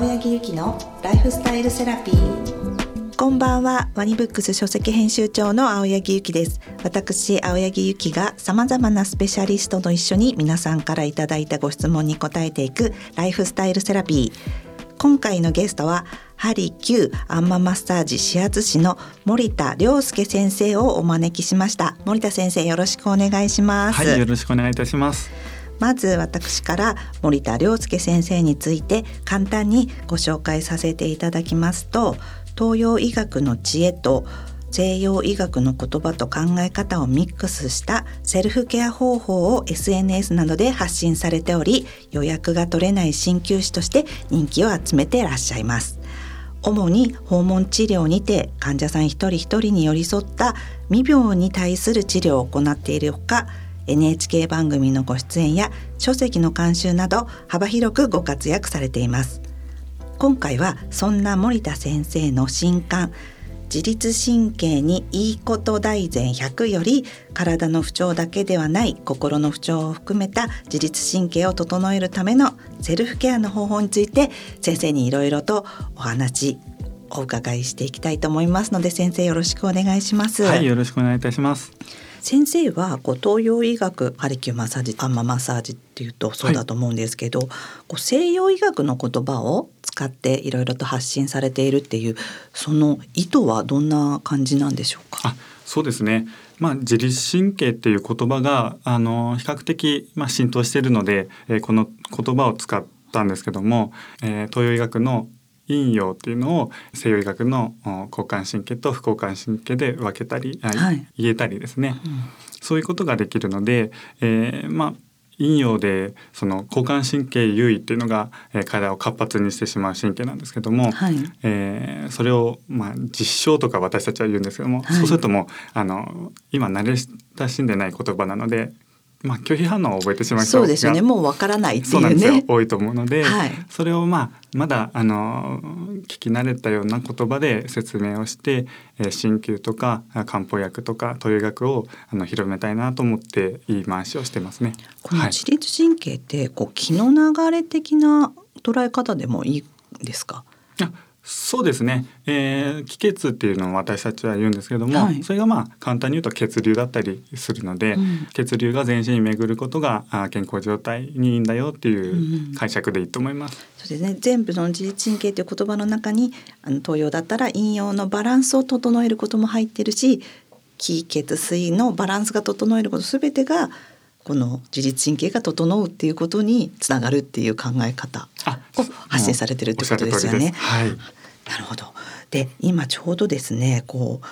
青柳ゆきのライフスタイルセラピー。こんばんは。ワニブックス書籍編集長の青柳ゆきです。私青柳ゆきが様々なスペシャリストと一緒に皆さんからいただいたご質問に答えていくライフスタイルセラピー。今回のゲストはハリキューアンママッサージ指圧師の森田亮介先生をお招きしました。森田先生よろしくお願いします。はいよろしくお願いいたします。まず私から森田亮介先生について簡単にご紹介させていただきますと東洋医学の知恵と西洋医学の言葉と考え方をミックスしたセルフケア方法を SNS などで発信されており予約が取れない鍼灸師として人気を集めていらっしゃいます。主に訪問治療にて患者さん一人一人に寄り添った未病に対する治療を行っているほか NHK 番組のご出演や書籍の監修など幅広くご活躍されています。今回はそんな森田先生の新刊自律神経にいいこと大全100より体の不調だけではない心の不調を含めた自律神経を整えるためのセルフケアの方法について先生にいろいろとお話お伺いしていきたいと思いますので先生よろしくお願いします。はいよろしくお願いいたします。先生はこう東洋医学ハリキューマッサージアンママッサージっていうとそうだと思うんですけど、はい、こう西洋医学の言葉を使っていろいろと発信されているっていうその意図はどんな感じなんでしょうか？あそうですね。まあ、自律神経っていう言葉があの比較的、まあ、浸透しているので、えー、この言葉を使ったんですけども、えー、東洋医学の陰陽っていうのを西洋医学の交感神経と副交感神経で分けたり、はい、言えたりですね、うん、そういうことができるので、えー、まあ陰陽でその交感神経優位っていうのが、えー、体を活発にしてしまう神経なんですけども、はい、えー、それを、まあ、実証とか私たちは言うんですけども、はい、そうするともうあの今慣れ親しんでない言葉なのでまあ、拒否反応を覚えてしまうそうですよね。もうわからないっていうね。多いと思うので、はい、それをまあまだあの聞き慣れたような言葉で説明をして、えー、鍼灸とか漢方薬とか東洋医学をあの広めたいなと思って言い回しをしてますね。この自律神経って、こう気の流れ的な捉え方でもいいですか？そうですね、えー、気血っていうのを私たちは言うんですけども、はい、それがまあ簡単に言うと血流だったりするので、うん、血流が全身に巡ることが健康状態にいいんだよっていう解釈でいいと思います。うん、そうですね。全部の自律神経という言葉の中にあの東洋だったら陰陽のバランスを整えることも入ってるし気血水のバランスが整えることすべてがこの自律神経が整うっていうことにつながるっていう考え方を発信されてるってことですよね。はい、なるほど。で今ちょうどですねこう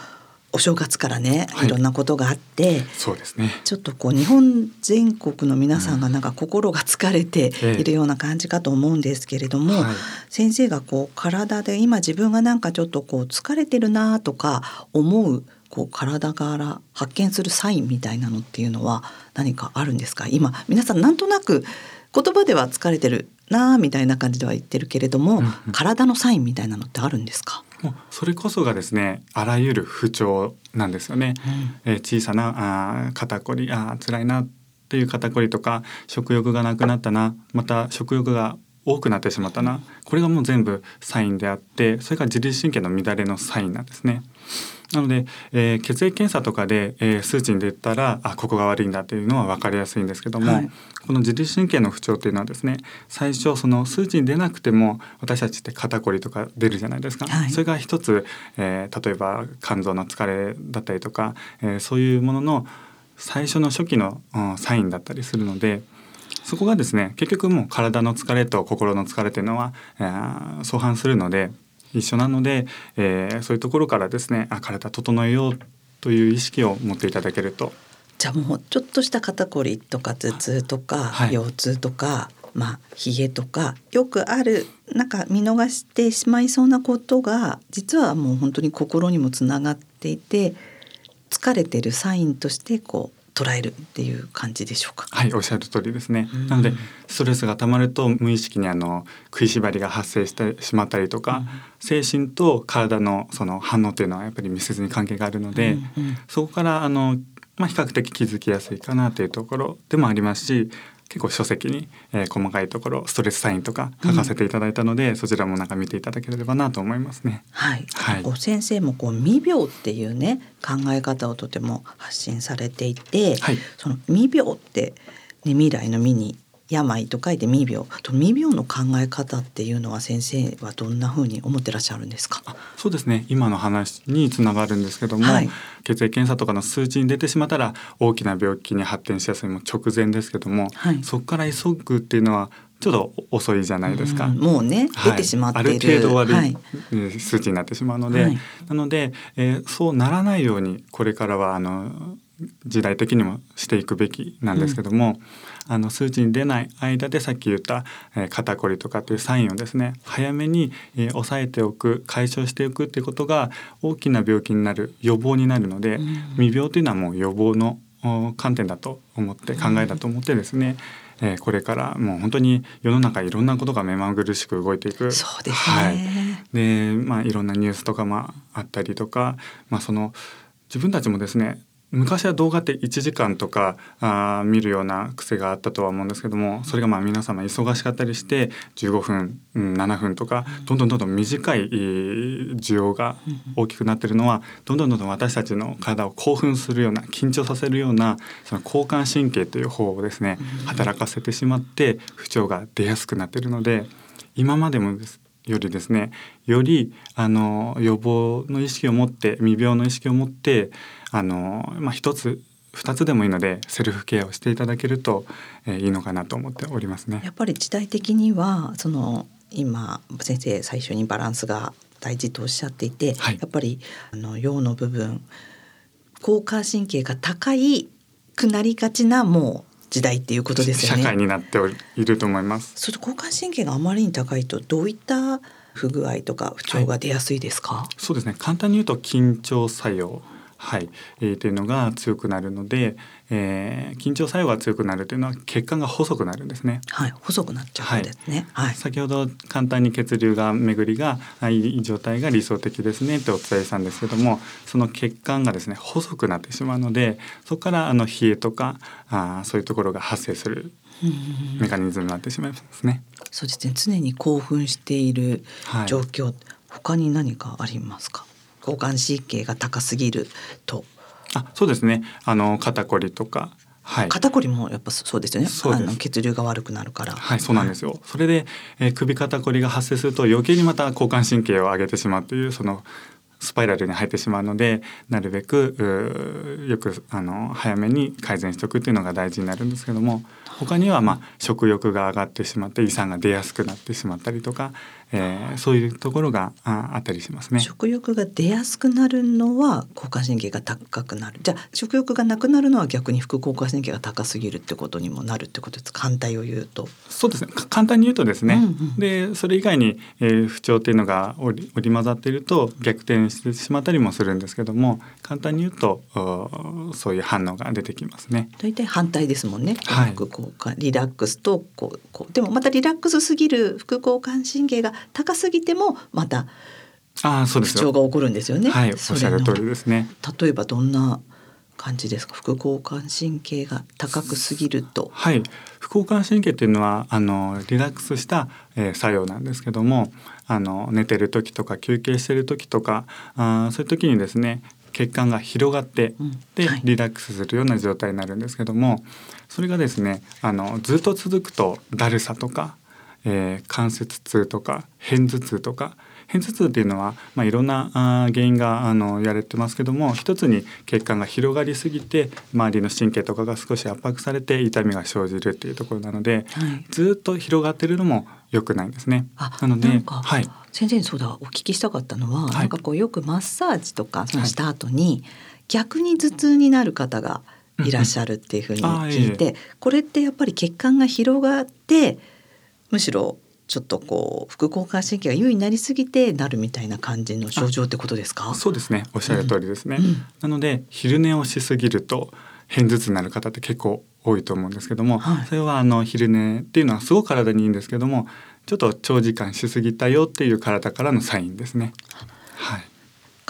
お正月からね、い、ろんなことがあって、そうですね。ちょっとこう日本全国の皆さんがなんか心が疲れているような感じかと思うんですけれども、はい、先生がこう体で今自分がなんかちょっとこう疲れてるなとか思うこう体から発見するサインみたいなのっていうのは何かあるんですか？今皆さんなんとなく言葉では疲れてるなみたいな感じでは言ってるけれども、うんうん、体のサインみたいなのってあるんですか？もうそれこそがですねあらゆる不調なんですよね、うん、えー、小さなあ肩こりあ辛いなっていう肩こりとか食欲がなくなったなまた食欲が多くなってしまったなこれがもう全部サインであってそれが自律神経の乱れのサインなんですね。なので、えー、血液検査とかで、えー、数値に出たらあここが悪いんだっていうのは分かりやすいんですけども、はい、この自律神経の不調っていうのはですね最初その数値に出なくても私たちって肩こりとか出るじゃないですか、はい、それが一つ、えー、例えば肝臓の疲れだったりとか、えー、そういうものの最初の初期の、うん、サインだったりするので。そこがですね結局もう体の疲れと心の疲れというのは、えー、相反するので一緒なので、えー、そういうところからですねあ体整えようという意識を持っていただけると。じゃあもうちょっとした肩こりとか頭痛とか、はい、腰痛とか、まあ冷えとかよくあるなんか見逃してしまいそうなことが実はもう本当に心にもつながっていて疲れてるサインとしてこう捉えるっていう感じでしょうか？はい、おっしゃる通りですね。なのでストレスがたまると無意識にあの食いしばりが発生してしまったりとか、精神と体のその反応というのはやっぱり密接に関係があるので、そこからあのまあ比較的気づきやすいかなというところでもありますし、結構書籍に、えー、細かいところストレスサインとか書かせていただいたので、うん、そちらもなんか見ていただければなと思いますね。はい。はい、先生もこう未病っていうね考え方をとても発信されていて、はい、その未病って、ね、未来の未に病と書いて未病。と未病の考え方っていうのは先生はどんなふうに思ってらっしゃるんですか？そうですね。今の話につながるんですけども、はい、血液検査とかの数値に出てしまったら大きな病気に発展しやすいも直前ですけども、はい、そこから急ぐっていうのはちょっと遅いじゃないですか。うん、もうね、出てしまってある程度悪い数値になってしまうので、はい、なので、えー、そうならないようにこれからはあの時代的にもしていくべきなんですけども、うん、あの数値に出ない間でさっき言った、えー、肩こりとかっていうサインをですね早めに、えー、抑えておく解消しておくっていうことが大きな病気になる予防になるので、うん、未病というのはもう予防の観点だと思って考えだと思ってですね、うん、えー、これからもう本当に世の中いろんなことが目まぐるしく動いていく。そうですね、はい、でまあいろんなニュースとかもあったりとか、まあ、その自分たちもですね昔は動画って1時間とかあ見るような癖があったとは思うんですけどもそれがまあ皆様忙しかったりして15分、うん、7分とかどんどんどんどん短い需要が大きくなってるのはどんどんどんどん私たちの体を興奮するような緊張させるようなその交感神経という方をですね働かせてしまって不調が出やすくなってるので今までもですよりですねよりあの予防の意識を持って未病の意識を持ってあの、まあ、一つ二つでもいいのでセルフケアをしていただけると、えー、いいのかなと思っておりますね。やっぱり時代的にはその今先生最初にバランスが大事とおっしゃっていて、はい、やっぱりあの陽の部分交感神経が高いくなりがちなもう時代っていうことですよね。社会になっていると思います。それ交感神経があまりに高いとどういった不具合とか不調が出やすいですか、はい、そうですね簡単に言うと緊張作用はい、えー、というのが強くなるので、えー、緊張作用が強くなるというのは血管が細くなるんですね。はい、細くなっちゃうんですね。はい、はい、先ほど簡単に血流が巡りがいい状態が理想的ですねってお伝えしたんですけども、その血管がですね細くなってしまうので、そこからあの冷えとかあそういうところが発生するメカニズムになってしまいますね。そうですね。常に興奮している状況、はい、他に何かありますか？交感神経が高すぎると。あそうですね。あの肩こりとか。はい、肩こりもやっぱそうですよね。あの血流が悪くなるから。はいそうなんですよ、はい、それで、えー、首肩こりが発生すると余計にまた交感神経を上げてしまうというそのスパイラルに入ってしまうのでなるべくよくあの早めに改善しておくっていうのが大事になるんですけども他にはまあ食欲が上がってしまって胃酸が出やすくなってしまったりとかえー、そういうところがああったりしますね。食欲が出やすくなるのは交感神経が高くなる。じゃあ食欲がなくなるのは逆に副交感神経が高すぎるってことにもなるってことですか？反対を言うと。そうですね。簡単に言うとですね。うんうん、でそれ以外に、えー、不調っていうのが織り織り交ざっていると逆転してしまったりもするんですけども、簡単に言うとそういう反応が出てきますね。大体反対ですもんね。はい、副交感リラックスとこうこうでもまたリラックスすぎる副交感神経が高すぎてもまたあそうです不調が起こるんですよね。はい、おっしゃる通りですね。例えばどんな感じですか？副交感神経が高くすぎると。はい、副交感神経っていうのはあのリラックスした、えー、作用なんですけども、あの寝てる時とか休憩してる時とか、あそういう時にですね、血管が広がって、うん、で、はい、リラックスするような状態になるんですけども、それがですね、あのずっと続くとだるさとか。えー、関節痛とか片頭痛とか。片頭痛っていうのは、まあ、いろんなあ原因があのやれてますけども一つに血管が広がりすぎて周りの神経とかが少し圧迫されて痛みが生じるっていうところなので、はい、ずっと広がってるのも良くないんですね。なのではい、先生にそうだお聞きしたかったのは、はい、なんかこうよくマッサージとかした後に、逆に頭痛になる方がいらっしゃるっていうふうに聞いて、これってやっぱり血管が広がってむしろちょっとこう副交感神経が優位になりすぎてなるみたいな感じの症状ってことですか？そうですね。おっしゃる通りですね、うんうん、なので昼寝をしすぎると片頭痛になる方って結構多いと思うんですけども、はい、それはあの昼寝っていうのはすごく体にいいんですけどもちょっと長時間しすぎたよっていう体からのサインですね。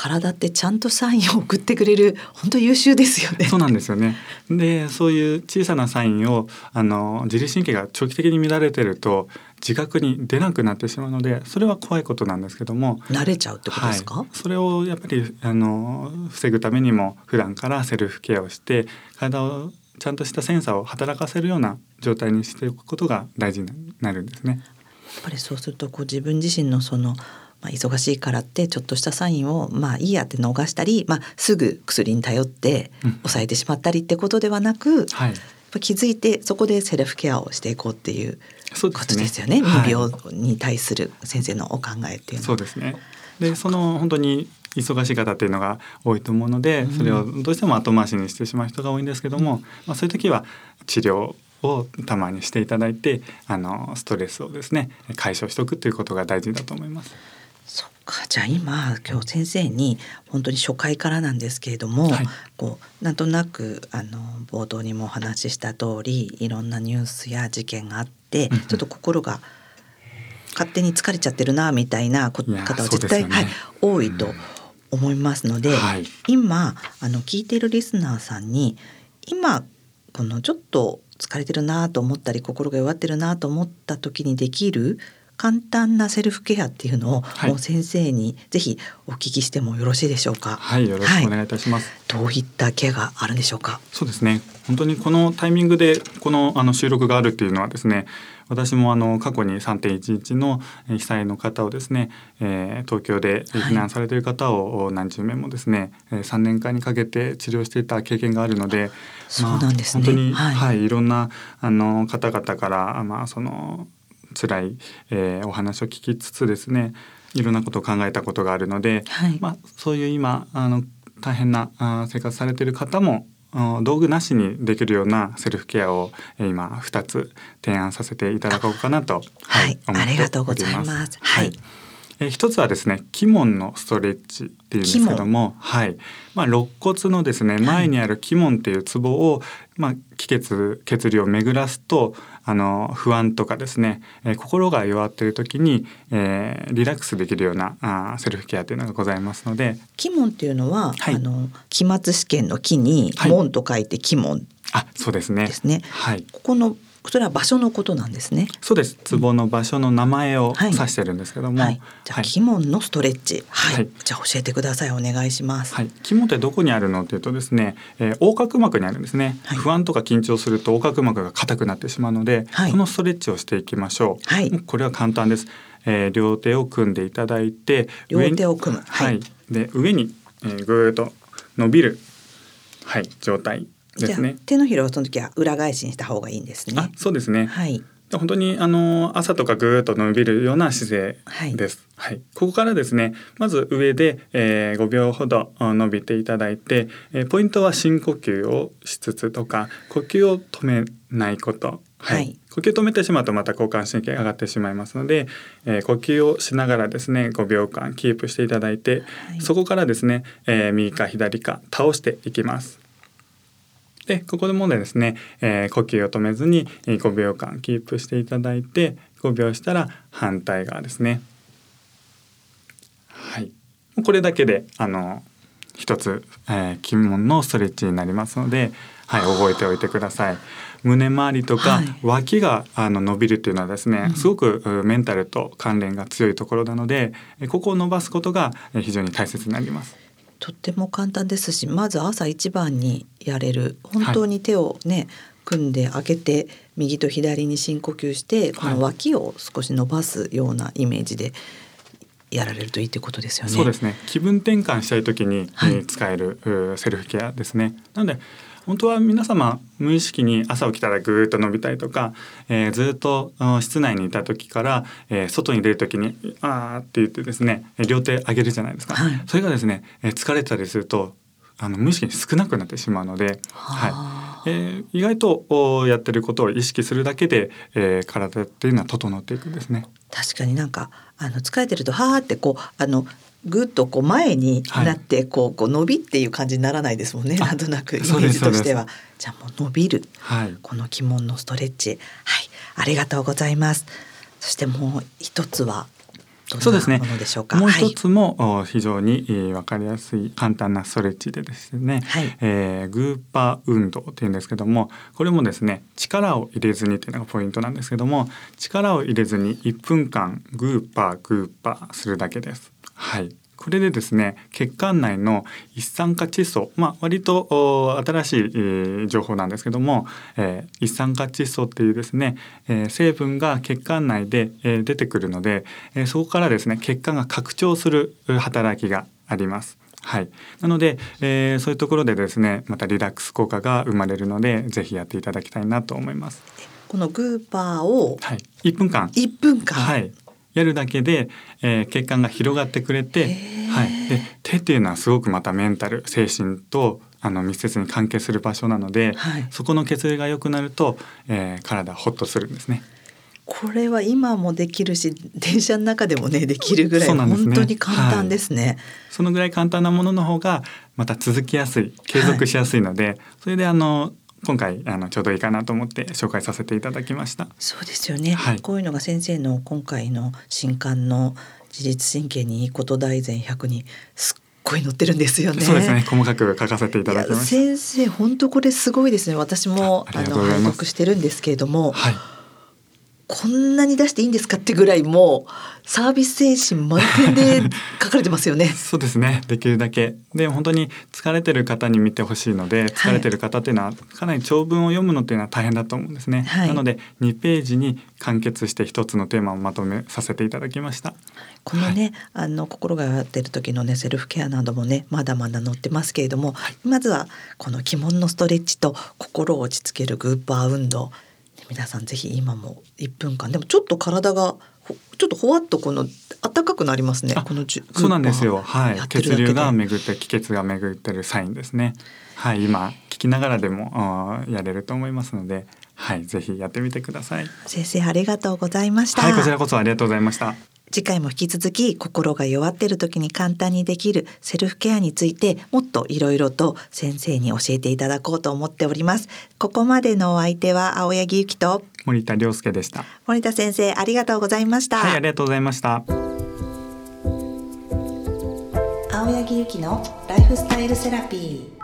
はい体ってちゃんとサインを送ってくれる本当優秀ですよね。そうなんですよね。で、そういう小さなサインをあの自律神経が長期的に乱れてると自覚に出なくなってしまうので、それは怖いことなんですけども、慣れちゃうってことですか？はい、それをやっぱりあの防ぐためにも普段からセルフケアをして体をちゃんとしたセンサーを働かせるような状態にしておくことが大事になるんですね。やっぱりそうするとこう自分自身のそのまあ、忙しいからってちょっとしたサインをまあいいやって逃したり、まあ、すぐ薬に頼って抑えてしまったりってことではなく、うんはい、気づいてそこでセルフケアをしていこうっていうことですよね、ね、未病に対する先生のお考えっていうのは。そうですね。でその本当に忙しい方っていうのが多いと思うので、それをどうしても後回しにしてしまう人が多いんですけども、まあ、そういう時は治療をたまにしていただいてあのストレスをですね解消しておくということが大事だと思います。か。じゃあ今今日先生に本当に初回からなんですけれども、はい、こうなんとなくあの冒頭にもお話しした通りいろんなニュースや事件があって、ちょっと心が勝手に疲れちゃってるなみたいな方は絶対、ね、はい、多いと思いますので、はい、今あの聞いているリスナーさんに今このちょっと疲れてるなと思ったり心が弱ってるなと思った時にできる簡単なセルフケアっていうのを、はい、もう先生にぜひお聞きしてもよろしいでしょうか？はい、よろしくお願いいたします。はい、どういったケアがあるんでしょうか？そうですね。本当にこのタイミングでこのあの収録があるっていうのはですね。私もあの過去に3.11の被災の方をですね、えー、東京で避難されている方を何十名もですね、はい、3年間にかけて治療していた経験があるので、そうなんですね。本当に、はい、はい、いろんなあの方々からまあその辛い、えー、お話を聞きつつですねいろんなことを考えたことがあるので、はい、まあ、そういう今あの大変なあ生活されている方も道具なしにできるようなセルフケアを今2つ提案させていただこうかなと、はい、はい、ありがとうございます。はい、え一つはですね鬼門のストレッチっていうんですけども、はい、まあ肋骨のですね前にある鬼門っていうツボを、まあ気血血流を巡らすとあの不安とかですね、えー、心が弱っている時に、えー、リラックスできるようなあセルフケアというのがございますので。鬼門っていうのは、はい、あの期末試験の木に門と書いて鬼門、はい、あそうですね。ですね。はい。ここのそれは場所のことなんですね。そうです。壺の場所の名前を指してるんですけども、はい、じゃあ、鬼門のストレッチ、はい、じゃあ教えてください。お願いします。はい、鬼門ってどこにあるのっていうとですね、えー、横隔膜にあるんですね。不安とか緊張すると横隔膜が硬くなってしまうので、このストレッチをしていきましょう。はい、これは簡単です。えー、両手を組んでいただいて、両手を組む。はい。で上に、えー、ぐーっと伸びるはい状態ですね。手のひらをその時は裏返しにした方がいいんですね。そうですね。はい。本当にあの朝とかぐーっと伸びるような姿勢です。はい、はい、ここからですねまず上で、えー、5秒ほど伸びていただいて、えー、ポイントは深呼吸をしつつとか呼吸を止めないこと。はい、はい、呼吸止めてしまうとまた交感神経上がってしまいますので、えー、呼吸をしながらですね5秒間キープしていただいて、はい、そこからですね、えー、右か左か倒していきます。でここでもですね、えー、呼吸を止めずに5秒間キープしていただいて5秒したら反対側ですね。はい、これだけであの一つ、えー、鬼門のストレッチになりますので、はい、覚えておいてください。胸周りとか脇が、あの伸びるっていうのはですね、すごくメンタルと関連が強いところなのでここを伸ばすことが非常に大切になります。とっても簡単ですしまず朝一番にやれる本当に手をね、はい、組んで開けて右と左に深呼吸してこの脇を少し伸ばすようなイメージでやられるといいってことですよね。そうですね気分転換したい時に、はい、使えるセルフケアですね。なので本当は皆様無意識に朝起きたらぐーっと伸びたりとか、えー、ずっと室内にいた時から、えー、外に出る時に「あー」って言ってですね両手上げるじゃないですか。はい、それがですね、えー、疲れたりするとあの無意識に少なくなってしまうので、はい、えー、意外とやってることを意識するだけで、えー、体っていうのは整っていくんですね。確かになんかあの疲れてるとはーってこうあのぐっとこう前になってこうこう伸びっていう感じにならないですもんね、なんとなくイメージとしては。じゃあもう伸びる、はい、この鬼門のストレッチ。はい。ありがとうございます。そしてもう一つはどんなものでしょうか？もう一つも、非常にわかりやすい簡単なストレッチでですね、はい、えー、グーパー運動っていうんですけどもこれもですね力を入れずにというのがポイントなんですけども力を入れずに1分間グーパーグーパーするだけです。はい。これでですね血管内の一酸化窒素、まあ、割と新しい、えー、情報なんですけども、えー、一酸化窒素っていうですね、えー、成分が血管内で、えー、出てくるので、えー、そこからですね血管が拡張する働きがあります。はい、なので、えー、そういうところでですねまたリラックス効果が生まれるのでぜひやっていただきたいなと思います。このグーパーを、はい、1分間。1分間、はい、やるだけで、えー、血管が広がってくれて、はい、で手っていうのはすごくまたメンタル精神とあの密接に関係する場所なので、はい、そこの血流が良くなると、えー、体ホッとするんですね。これは今もできるし電車の中でもねできるぐらい、ね、本当に簡単ですね、はい、そのぐらい簡単なものの方がまた続きやすい継続しやすいので、はい、それであの今回あのちょうどいいかなと思って紹介させていただきました。そうですよね。はい、こういうのが先生の今回の新刊の自律神経にいいこと大全100にすっごい載ってるんですよね。そうですね。細かく書かせていただきます。先生本当これすごいですね。私もあの拝読してるんですけれども。はいこんなに出していいんですかってぐらいもうサービス精神満点で 書かれてますよね。そうですね。できるだけで本当に疲れてる方に見てほしいので、疲れてる方っていうのはかなり長文を読むのっていうのは大変だと思うんですね。はい、なので2ページに完結して一つのテーマをまとめさせていただきました。このね、はい、あの心がやってる時のねセルフケアなどもねまだまだ載ってますけれども、はい、まずはこの鬼門のストレッチと心を落ち着けるグーパー運動皆さんぜひ今も1分間でもちょっと体がちょっとほわっとこの暖かくなりますね。このそうなんですよ。はい。血流が巡って気血が巡ってるサインですね。はい。今聞きながらでもやれると思いますので、はい。ぜひやってみてください。先生ありがとうございました。はい。こちらこそありがとうございました。次回も引き続き心が弱っている時に簡単にできるセルフケアについてもっといろいろと先生に教えていただこうと思っております。ここまでのお相手は青柳ゆきと森田亮介でした。森田先生ありがとうございました。はいありがとうございました。青柳ゆきのライフスタイルセラピー